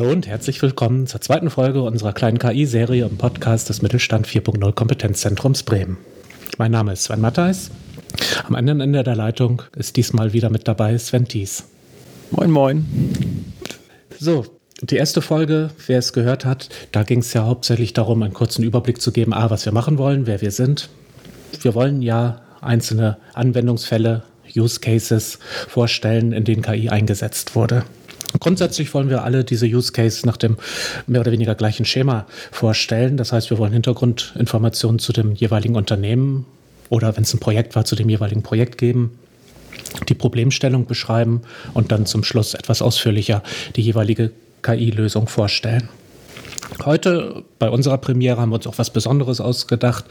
Hallo und herzlich willkommen zur zweiten Folge unserer kleinen KI-Serie im Podcast des Mittelstand 4.0 Kompetenzzentrums Bremen. Mein Name ist Sven Mattheis. Am anderen Ende der Leitung ist diesmal wieder mit dabei Sven Thies. Moin, moin. So, die erste Folge, wer es gehört hat, da ging es ja hauptsächlich darum, einen kurzen Überblick zu geben, a, was wir machen wollen, wer wir sind. Wir wollen ja einzelne Anwendungsfälle, Use Cases vorstellen, in denen KI eingesetzt wurde. Grundsätzlich wollen wir alle diese Use Cases nach dem mehr oder weniger gleichen Schema vorstellen. Das heißt, wir wollen Hintergrundinformationen zu dem jeweiligen Unternehmen oder wenn es ein Projekt war, zu dem jeweiligen Projekt geben, die Problemstellung beschreiben und dann zum Schluss etwas ausführlicher die jeweilige KI-Lösung vorstellen. Heute bei unserer Premiere haben wir uns auch was Besonderes ausgedacht.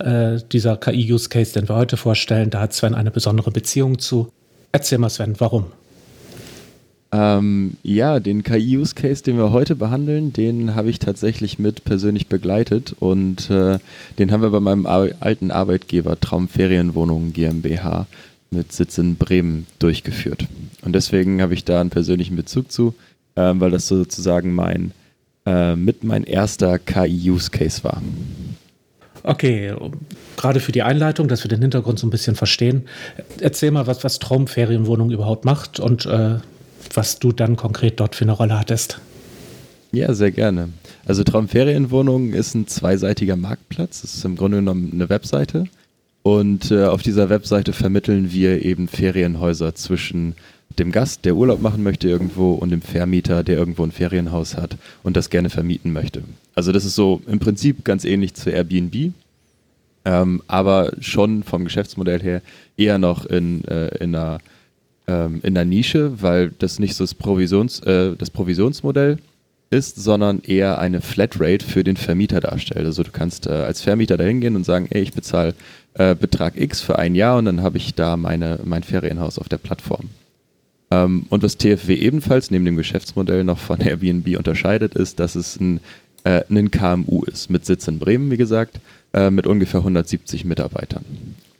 Äh, dieser KI-Use-Case, den wir heute vorstellen, da hat Sven eine besondere Beziehung zu. Erzähl mal, Sven, warum? Ähm, ja, den KI-Use-Case, den wir heute behandeln, den habe ich tatsächlich mit persönlich begleitet und äh, den haben wir bei meinem Ar alten Arbeitgeber Traumferienwohnungen GmbH mit Sitz in Bremen durchgeführt. Und deswegen habe ich da einen persönlichen Bezug zu, äh, weil das sozusagen mein äh, mit mein erster KI-Use-Case war. Okay, gerade für die Einleitung, dass wir den Hintergrund so ein bisschen verstehen, erzähl mal, was, was Traumferienwohnung überhaupt macht und äh, was du dann konkret dort für eine Rolle hattest. Ja, sehr gerne. Also Traumferienwohnung ist ein zweiseitiger Marktplatz. Es ist im Grunde genommen eine Webseite. Und äh, auf dieser Webseite vermitteln wir eben Ferienhäuser zwischen dem Gast, der Urlaub machen möchte irgendwo, und dem Vermieter, der irgendwo ein Ferienhaus hat und das gerne vermieten möchte. Also das ist so im Prinzip ganz ähnlich zu Airbnb, ähm, aber schon vom Geschäftsmodell her eher noch in, äh, in einer ähm, in der Nische, weil das nicht so das, Provisions, äh, das Provisionsmodell ist, sondern eher eine Flatrate für den Vermieter darstellt. Also du kannst äh, als Vermieter da hingehen und sagen, ey, ich bezahle äh, Betrag X für ein Jahr und dann habe ich da meine, mein Ferienhaus auf der Plattform. Ähm, und was TFW ebenfalls neben dem Geschäftsmodell noch von Airbnb unterscheidet, ist, dass es ein, äh, ein KMU ist, mit Sitz in Bremen, wie gesagt, äh, mit ungefähr 170 Mitarbeitern.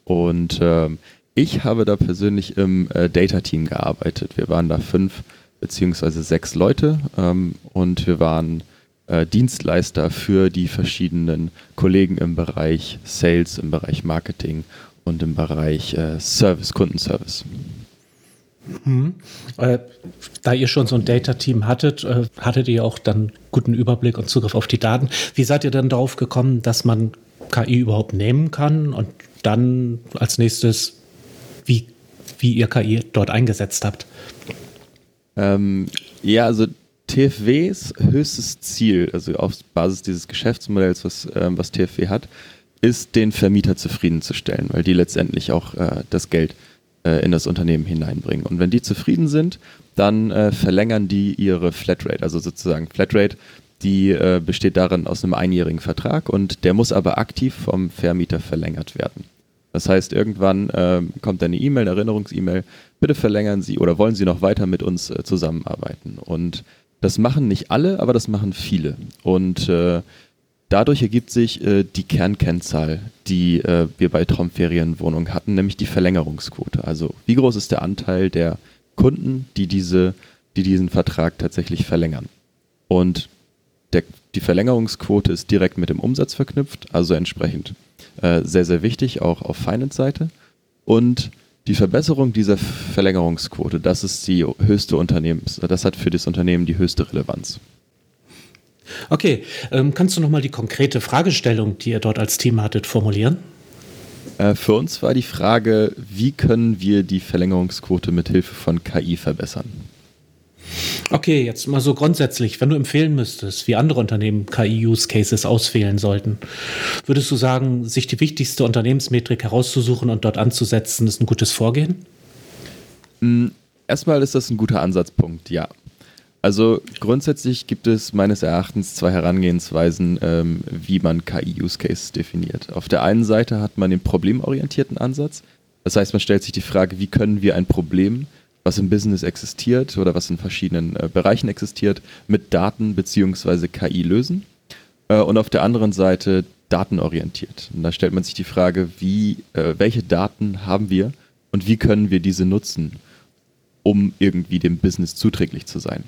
Und ähm, ich habe da persönlich im äh, Data-Team gearbeitet. Wir waren da fünf beziehungsweise sechs Leute ähm, und wir waren äh, Dienstleister für die verschiedenen Kollegen im Bereich Sales, im Bereich Marketing und im Bereich äh, Service, Kundenservice. Mhm. Äh, da ihr schon so ein Data-Team hattet, äh, hattet ihr auch dann guten Überblick und Zugriff auf die Daten. Wie seid ihr denn darauf gekommen, dass man KI überhaupt nehmen kann und dann als nächstes wie, wie ihr KI dort eingesetzt habt. Ähm, ja, also TFWs höchstes Ziel, also auf Basis dieses Geschäftsmodells, was, ähm, was TFW hat, ist, den Vermieter zufriedenzustellen, weil die letztendlich auch äh, das Geld äh, in das Unternehmen hineinbringen. Und wenn die zufrieden sind, dann äh, verlängern die ihre Flatrate, also sozusagen Flatrate, die äh, besteht darin aus einem einjährigen Vertrag und der muss aber aktiv vom Vermieter verlängert werden. Das heißt, irgendwann äh, kommt eine E-Mail, eine Erinnerungs-E-Mail, bitte verlängern Sie oder wollen Sie noch weiter mit uns äh, zusammenarbeiten. Und das machen nicht alle, aber das machen viele. Und äh, dadurch ergibt sich äh, die Kernkennzahl, die äh, wir bei Traumferienwohnungen hatten, nämlich die Verlängerungsquote. Also wie groß ist der Anteil der Kunden, die, diese, die diesen Vertrag tatsächlich verlängern. Und der, die Verlängerungsquote ist direkt mit dem Umsatz verknüpft, also entsprechend äh, sehr, sehr wichtig, auch auf Finance-Seite. Und die Verbesserung dieser Verlängerungsquote, das ist die höchste Unternehmens, das hat für das Unternehmen die höchste Relevanz. Okay, ähm, kannst du nochmal die konkrete Fragestellung, die ihr dort als Team hattet, formulieren? Äh, für uns war die Frage, wie können wir die Verlängerungsquote mit Hilfe von KI verbessern? Okay, jetzt mal so grundsätzlich, wenn du empfehlen müsstest, wie andere Unternehmen KI-Use-Cases auswählen sollten, würdest du sagen, sich die wichtigste Unternehmensmetrik herauszusuchen und dort anzusetzen, ist ein gutes Vorgehen? Hm, erstmal ist das ein guter Ansatzpunkt, ja. Also grundsätzlich gibt es meines Erachtens zwei Herangehensweisen, ähm, wie man KI-Use-Cases definiert. Auf der einen Seite hat man den problemorientierten Ansatz. Das heißt, man stellt sich die Frage, wie können wir ein Problem was im Business existiert oder was in verschiedenen äh, Bereichen existiert, mit Daten bzw. KI lösen. Äh, und auf der anderen Seite datenorientiert. Und da stellt man sich die Frage, wie, äh, welche Daten haben wir und wie können wir diese nutzen, um irgendwie dem Business zuträglich zu sein.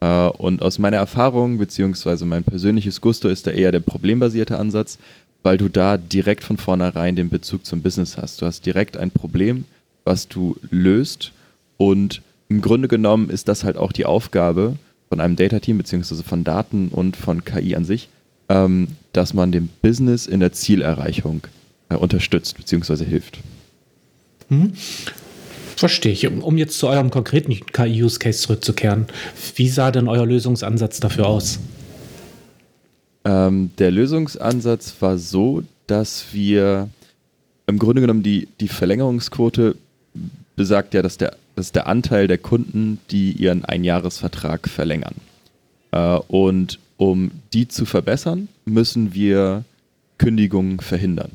Äh, und aus meiner Erfahrung, beziehungsweise mein persönliches Gusto, ist da eher der problembasierte Ansatz, weil du da direkt von vornherein den Bezug zum Business hast. Du hast direkt ein Problem, was du löst und im Grunde genommen ist das halt auch die Aufgabe von einem Data-Team, beziehungsweise von Daten und von KI an sich, ähm, dass man dem Business in der Zielerreichung äh, unterstützt, beziehungsweise hilft. Mhm. Verstehe ich. Um jetzt zu eurem konkreten KI-Use-Case zurückzukehren, wie sah denn euer Lösungsansatz dafür aus? Ähm, der Lösungsansatz war so, dass wir im Grunde genommen die, die Verlängerungsquote besagt ja, dass der, dass der Anteil der Kunden, die ihren Einjahresvertrag verlängern. Äh, und um die zu verbessern, müssen wir Kündigungen verhindern.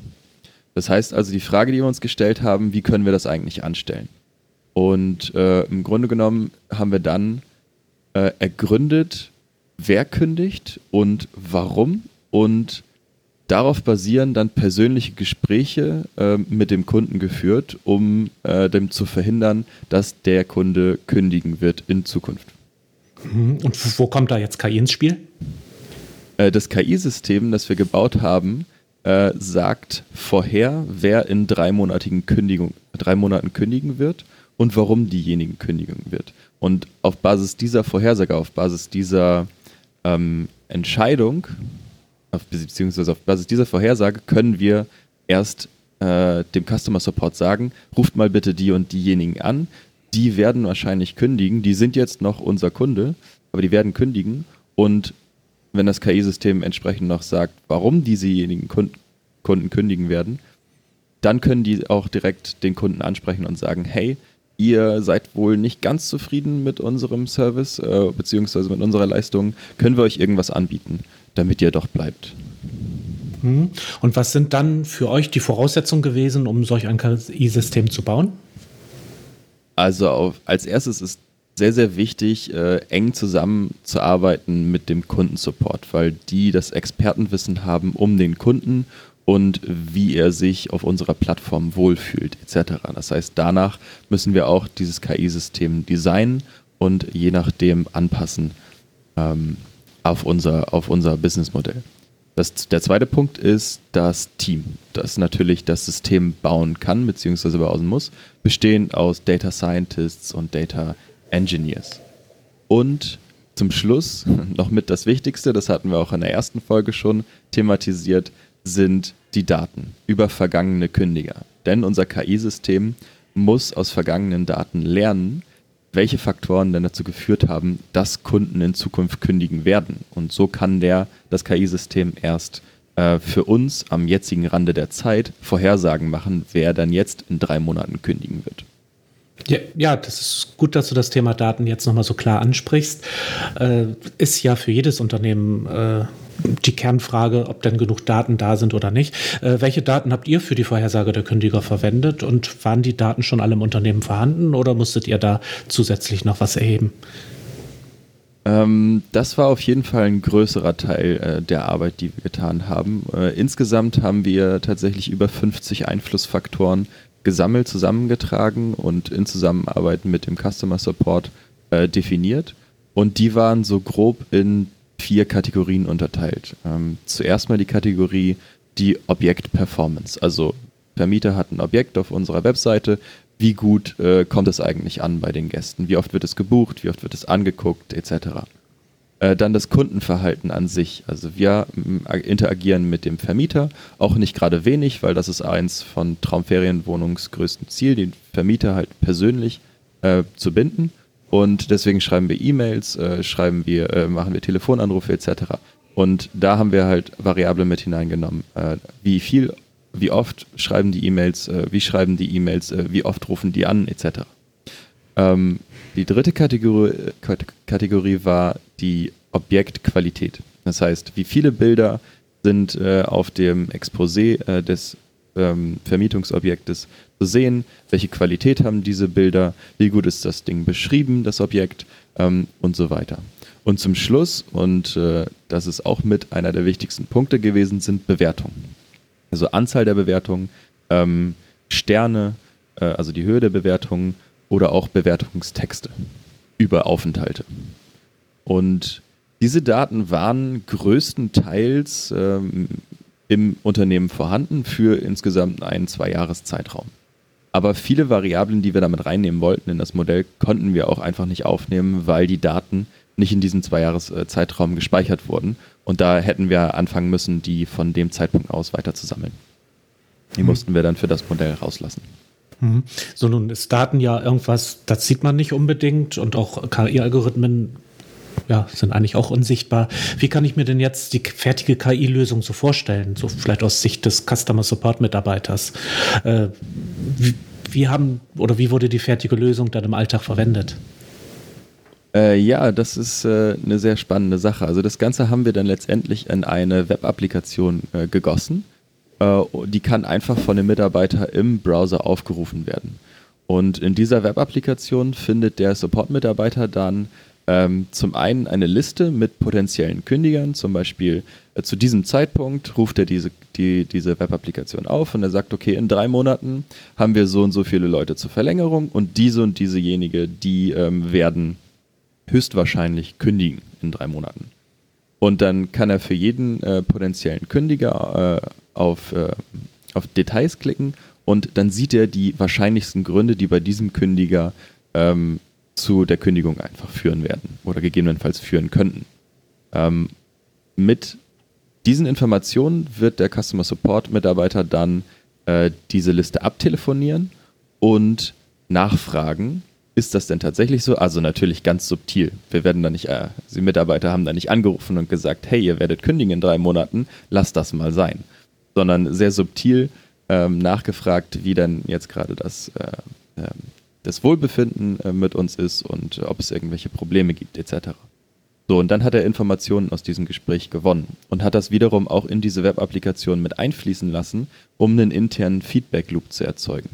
Das heißt also, die Frage, die wir uns gestellt haben, wie können wir das eigentlich anstellen? Und äh, im Grunde genommen haben wir dann äh, ergründet, wer kündigt und warum und darauf basieren dann persönliche Gespräche äh, mit dem Kunden geführt, um äh, dem zu verhindern, dass der Kunde kündigen wird in Zukunft. Mhm. Und wo kommt da jetzt KI ins Spiel? Äh, das KI-System, das wir gebaut haben, äh, sagt vorher, wer in dreimonatigen Kündigung, drei Monaten kündigen wird und warum diejenigen kündigen wird. Und auf Basis dieser Vorhersage, auf Basis dieser ähm, Entscheidung, beziehungsweise auf Basis dieser Vorhersage können wir erst äh, dem Customer Support sagen, ruft mal bitte die und diejenigen an. Die werden wahrscheinlich kündigen. Die sind jetzt noch unser Kunde, aber die werden kündigen. Und wenn das KI-System entsprechend noch sagt, warum diesejenigen Kunden, kündigen werden, dann können die auch direkt den Kunden ansprechen und sagen, hey, ihr seid wohl nicht ganz zufrieden mit unserem Service äh, beziehungsweise mit unserer Leistung, können wir euch irgendwas anbieten, damit ihr doch bleibt. Hm. Und was sind dann für euch die Voraussetzungen gewesen, um solch ein KI-System zu bauen? Also auf, als erstes ist sehr, sehr wichtig, äh, eng zusammenzuarbeiten mit dem Kundensupport, weil die das Expertenwissen haben um den Kunden und wie er sich auf unserer Plattform wohlfühlt etc. Das heißt, danach müssen wir auch dieses KI-System designen und je nachdem anpassen ähm, auf unser, auf unser Businessmodell. Das, der zweite Punkt ist das Team, das natürlich das System bauen kann bzw. bauen muss, bestehend aus Data Scientists und Data Engineers. Und zum Schluss noch mit das Wichtigste, das hatten wir auch in der ersten Folge schon thematisiert, sind die Daten über vergangene Kündiger. Denn unser KI-System muss aus vergangenen Daten lernen, welche Faktoren denn dazu geführt haben, dass Kunden in Zukunft kündigen werden. Und so kann der das KI-System erst äh, für uns am jetzigen Rande der Zeit Vorhersagen machen, wer dann jetzt in drei Monaten kündigen wird. Ja, ja, das ist gut, dass du das Thema Daten jetzt nochmal so klar ansprichst. Äh, ist ja für jedes Unternehmen äh, die Kernfrage, ob denn genug Daten da sind oder nicht. Äh, welche Daten habt ihr für die Vorhersage der Kündiger verwendet und waren die Daten schon alle im Unternehmen vorhanden oder musstet ihr da zusätzlich noch was erheben? Ähm, das war auf jeden Fall ein größerer Teil äh, der Arbeit, die wir getan haben. Äh, insgesamt haben wir tatsächlich über 50 Einflussfaktoren gesammelt, zusammengetragen und in Zusammenarbeit mit dem Customer Support äh, definiert. Und die waren so grob in vier Kategorien unterteilt. Ähm, zuerst mal die Kategorie die Objekt-Performance. Also Vermieter hat ein Objekt auf unserer Webseite. Wie gut äh, kommt es eigentlich an bei den Gästen? Wie oft wird es gebucht? Wie oft wird es angeguckt? Etc. Äh, dann das Kundenverhalten an sich. Also wir interagieren mit dem Vermieter, auch nicht gerade wenig, weil das ist eins von Traumferienwohnungs größten Ziel, den Vermieter halt persönlich äh, zu binden. Und deswegen schreiben wir E-Mails, äh, schreiben wir, äh, machen wir Telefonanrufe etc. Und da haben wir halt Variablen mit hineingenommen. Äh, wie viel, wie oft schreiben die E-Mails, äh, wie schreiben die E-Mails, äh, wie oft rufen die an etc. Ähm, die dritte Kategorie, Kategorie war die Objektqualität. Das heißt, wie viele Bilder sind äh, auf dem Exposé des ähm, Vermietungsobjektes zu sehen, welche Qualität haben diese Bilder, wie gut ist das Ding beschrieben, das Objekt ähm, und so weiter. Und zum Schluss, und äh, das ist auch mit einer der wichtigsten Punkte gewesen, sind Bewertungen. Also Anzahl der Bewertungen, ähm, Sterne, äh, also die Höhe der Bewertungen oder auch Bewertungstexte über Aufenthalte. und diese Daten waren größtenteils ähm, im Unternehmen vorhanden für insgesamt einen Zwei-Jahres-Zeitraum. Aber viele Variablen, die wir damit reinnehmen wollten in das Modell, konnten wir auch einfach nicht aufnehmen, weil die Daten nicht in diesem Zwei-Jahres-Zeitraum gespeichert wurden. Und da hätten wir anfangen müssen, die von dem Zeitpunkt aus weiter zu sammeln. Die mhm. mussten wir dann für das Modell rauslassen. Mhm. So, nun ist Daten ja irgendwas, das sieht man nicht unbedingt und auch KI-Algorithmen ja, sind eigentlich auch unsichtbar. Wie kann ich mir denn jetzt die fertige KI-Lösung so vorstellen? So vielleicht aus Sicht des Customer Support Mitarbeiters. Äh, wie, wie, haben oder wie wurde die fertige Lösung dann im Alltag verwendet? Äh, ja, das ist äh, eine sehr spannende Sache. Also das Ganze haben wir dann letztendlich in eine Web-Applikation äh, gegossen. Äh, die kann einfach von dem Mitarbeiter im Browser aufgerufen werden. Und in dieser Web-Applikation findet der Support-Mitarbeiter dann ähm, zum einen eine Liste mit potenziellen Kündigern, zum Beispiel äh, zu diesem Zeitpunkt ruft er diese, die, diese Web-Applikation auf und er sagt, okay, in drei Monaten haben wir so und so viele Leute zur Verlängerung und diese und diesejenige, die ähm, werden höchstwahrscheinlich kündigen in drei Monaten. Und dann kann er für jeden äh, potenziellen Kündiger äh, auf, äh, auf Details klicken und dann sieht er die wahrscheinlichsten Gründe, die bei diesem Kündiger ähm, zu der Kündigung einfach führen werden oder gegebenenfalls führen könnten. Ähm, mit diesen Informationen wird der Customer Support Mitarbeiter dann äh, diese Liste abtelefonieren und nachfragen, ist das denn tatsächlich so? Also natürlich ganz subtil. Wir werden da nicht, äh, die Mitarbeiter haben da nicht angerufen und gesagt, hey, ihr werdet kündigen in drei Monaten, lasst das mal sein. Sondern sehr subtil ähm, nachgefragt, wie denn jetzt gerade das äh, ähm, das Wohlbefinden äh, mit uns ist und äh, ob es irgendwelche Probleme gibt etc. So, und dann hat er Informationen aus diesem Gespräch gewonnen und hat das wiederum auch in diese Web-Applikation mit einfließen lassen, um einen internen Feedback-Loop zu erzeugen.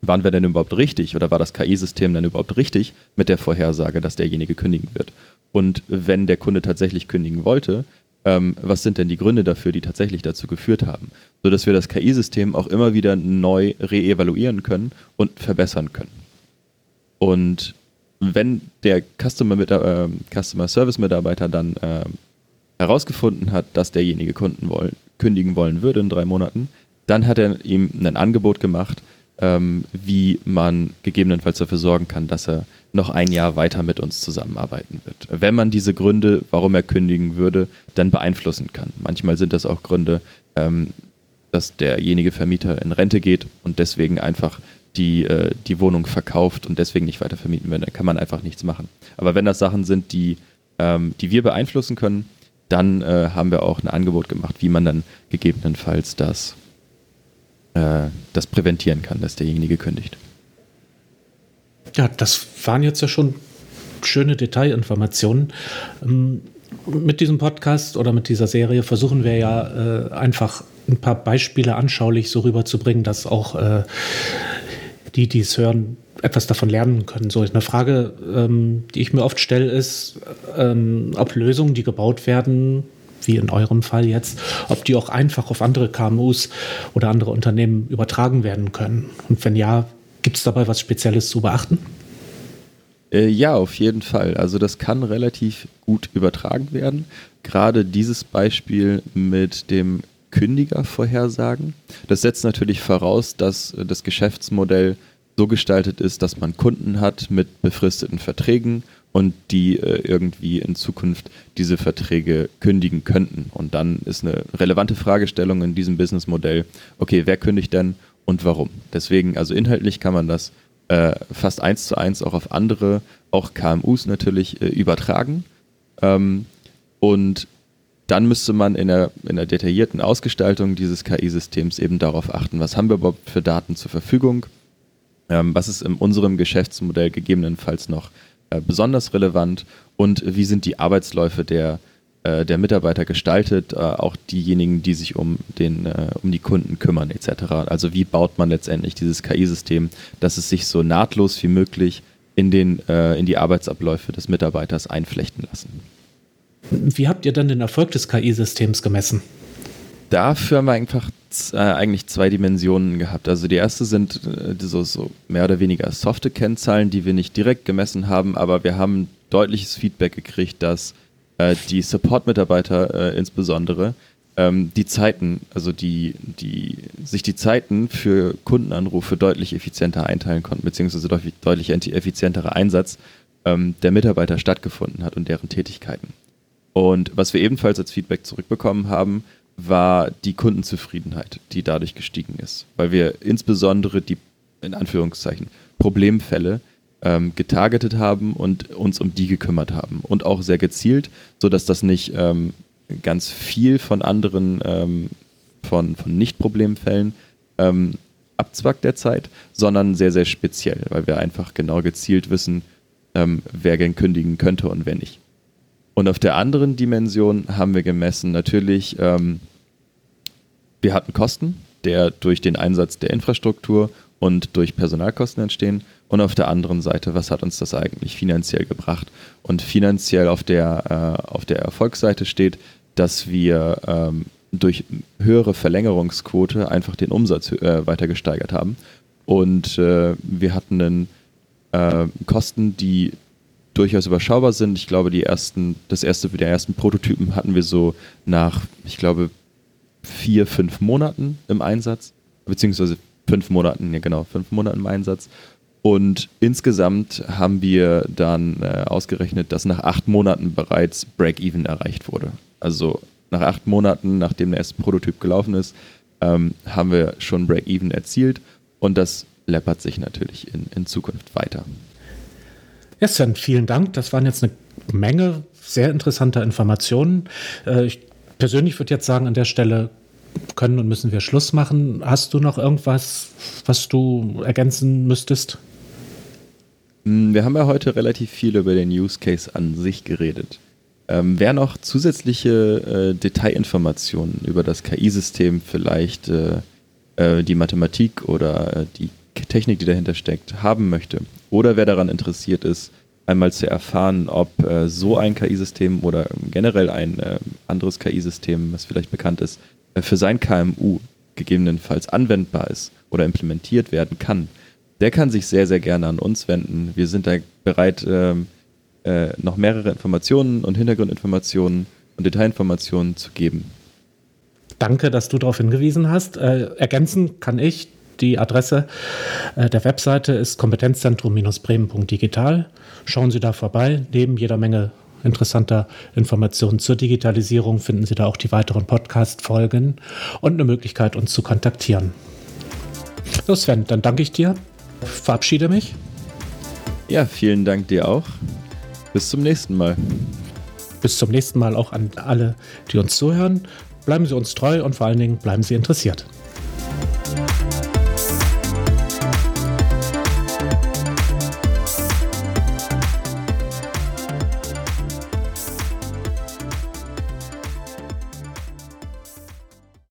Waren wir denn überhaupt richtig oder war das KI-System dann überhaupt richtig mit der Vorhersage, dass derjenige kündigen wird? Und wenn der Kunde tatsächlich kündigen wollte, ähm, was sind denn die Gründe dafür, die tatsächlich dazu geführt haben? Sodass wir das KI-System auch immer wieder neu reevaluieren können und verbessern können. Und wenn der Customer, äh, Customer Service Mitarbeiter dann äh, herausgefunden hat, dass derjenige Kunden wollen, kündigen wollen würde in drei Monaten, dann hat er ihm ein Angebot gemacht, ähm, wie man gegebenenfalls dafür sorgen kann, dass er noch ein Jahr weiter mit uns zusammenarbeiten wird. Wenn man diese Gründe, warum er kündigen würde, dann beeinflussen kann. Manchmal sind das auch Gründe, ähm, dass derjenige Vermieter in Rente geht und deswegen einfach die äh, die Wohnung verkauft und deswegen nicht weiter vermieten will, dann kann man einfach nichts machen. Aber wenn das Sachen sind, die, ähm, die wir beeinflussen können, dann äh, haben wir auch ein Angebot gemacht, wie man dann gegebenenfalls das, äh, das präventieren kann, dass derjenige kündigt. Ja, das waren jetzt ja schon schöne Detailinformationen. Ähm, mit diesem Podcast oder mit dieser Serie versuchen wir ja äh, einfach ein paar Beispiele anschaulich so rüberzubringen, dass auch äh, die, die es hören, etwas davon lernen können. So eine Frage, ähm, die ich mir oft stelle, ist, ähm, ob Lösungen, die gebaut werden, wie in eurem Fall jetzt, ob die auch einfach auf andere KMUs oder andere Unternehmen übertragen werden können. Und wenn ja, gibt es dabei was Spezielles zu beachten? Äh, ja, auf jeden Fall. Also das kann relativ gut übertragen werden. Gerade dieses Beispiel mit dem Kündiger vorhersagen. Das setzt natürlich voraus, dass äh, das Geschäftsmodell so gestaltet ist, dass man Kunden hat mit befristeten Verträgen und die äh, irgendwie in Zukunft diese Verträge kündigen könnten. Und dann ist eine relevante Fragestellung in diesem Businessmodell, okay, wer kündigt denn und warum? Deswegen, also inhaltlich kann man das äh, fast eins zu eins auch auf andere, auch KMUs natürlich, äh, übertragen. Ähm, und dann müsste man in der, in der detaillierten Ausgestaltung dieses KI-Systems eben darauf achten, was haben wir überhaupt für Daten zur Verfügung, ähm, was ist in unserem Geschäftsmodell gegebenenfalls noch äh, besonders relevant und wie sind die Arbeitsläufe der, äh, der Mitarbeiter gestaltet, äh, auch diejenigen, die sich um, den, äh, um die Kunden kümmern etc. Also wie baut man letztendlich dieses KI-System, dass es sich so nahtlos wie möglich in, den, äh, in die Arbeitsabläufe des Mitarbeiters einflechten lassen. Wie habt ihr dann den Erfolg des KI-Systems gemessen? Dafür haben wir einfach äh, eigentlich zwei Dimensionen gehabt. Also die erste sind äh, so, so, mehr oder weniger softe Kennzahlen, die wir nicht direkt gemessen haben, aber wir haben deutliches Feedback gekriegt, dass äh, die Support-Mitarbeiter äh, insbesondere ähm, die Zeiten, also die, die, sich die Zeiten für Kundenanrufe deutlich effizienter einteilen konnten, beziehungsweise deutlich, deutlich effizienterer Einsatz ähm, der Mitarbeiter stattgefunden hat und deren Tätigkeiten. Und was wir ebenfalls als Feedback zurückbekommen haben, war die Kundenzufriedenheit, die dadurch gestiegen ist, weil wir insbesondere die, in Anführungszeichen, Problemfälle ähm, getargetet haben und uns um die gekümmert haben und auch sehr gezielt, sodass das nicht ähm, ganz viel von anderen, ähm, von, von Nicht-Problemfällen ähm, abzwackt derzeit, sondern sehr, sehr speziell, weil wir einfach genau gezielt wissen, ähm, wer gern kündigen könnte und wer nicht. Und auf der anderen Dimension haben wir gemessen, natürlich, ähm, wir hatten Kosten, der durch den Einsatz der Infrastruktur und durch Personalkosten entstehen. Und auf der anderen Seite, was hat uns das eigentlich finanziell gebracht? Und finanziell auf der, äh, auf der Erfolgsseite steht, dass wir ähm, durch höhere Verlängerungsquote einfach den Umsatz äh, weiter gesteigert haben. Und äh, wir hatten einen, äh, Kosten, die durchaus überschaubar sind. Ich glaube, die ersten, das erste, die ersten Prototypen hatten wir so nach, ich glaube, vier, fünf Monaten im Einsatz, beziehungsweise fünf Monaten, ja genau, fünf Monaten im Einsatz. Und insgesamt haben wir dann äh, ausgerechnet, dass nach acht Monaten bereits Break-Even erreicht wurde. Also nach acht Monaten, nachdem der erste Prototyp gelaufen ist, ähm, haben wir schon Break-Even erzielt und das läppert sich natürlich in, in Zukunft weiter. Ja, Sven, vielen Dank. Das waren jetzt eine Menge sehr interessanter Informationen. Äh, ich persönlich würde jetzt sagen, an der Stelle können und müssen wir Schluss machen. Hast du noch irgendwas, was du ergänzen müsstest? Hm, wir haben ja heute relativ viel über den Use Case an sich geredet. Ähm, wer noch zusätzliche äh, Detailinformationen über das KI-System, vielleicht äh, äh, die Mathematik oder äh, die Technik, die dahinter steckt, haben möchte, oder wer daran interessiert ist, einmal zu erfahren, ob äh, so ein KI-System oder generell ein äh, anderes KI-System, was vielleicht bekannt ist, für sein KMU gegebenenfalls anwendbar ist oder implementiert werden kann, der kann sich sehr, sehr gerne an uns wenden. Wir sind da bereit, ähm, äh, noch mehrere Informationen und Hintergrundinformationen und Detailinformationen zu geben. Danke, dass du darauf hingewiesen hast. Äh, ergänzen kann ich. Die Adresse äh, der Webseite ist kompetenzzentrum-bremen.digital. Schauen Sie da vorbei. Neben jeder Menge interessanter Informationen zur Digitalisierung finden Sie da auch die weiteren Podcast-Folgen und eine Möglichkeit, uns zu kontaktieren. So, Sven, dann danke ich dir. Verabschiede mich. Ja, vielen Dank dir auch. Bis zum nächsten Mal. Bis zum nächsten Mal auch an alle, die uns zuhören. Bleiben Sie uns treu und vor allen Dingen bleiben Sie interessiert.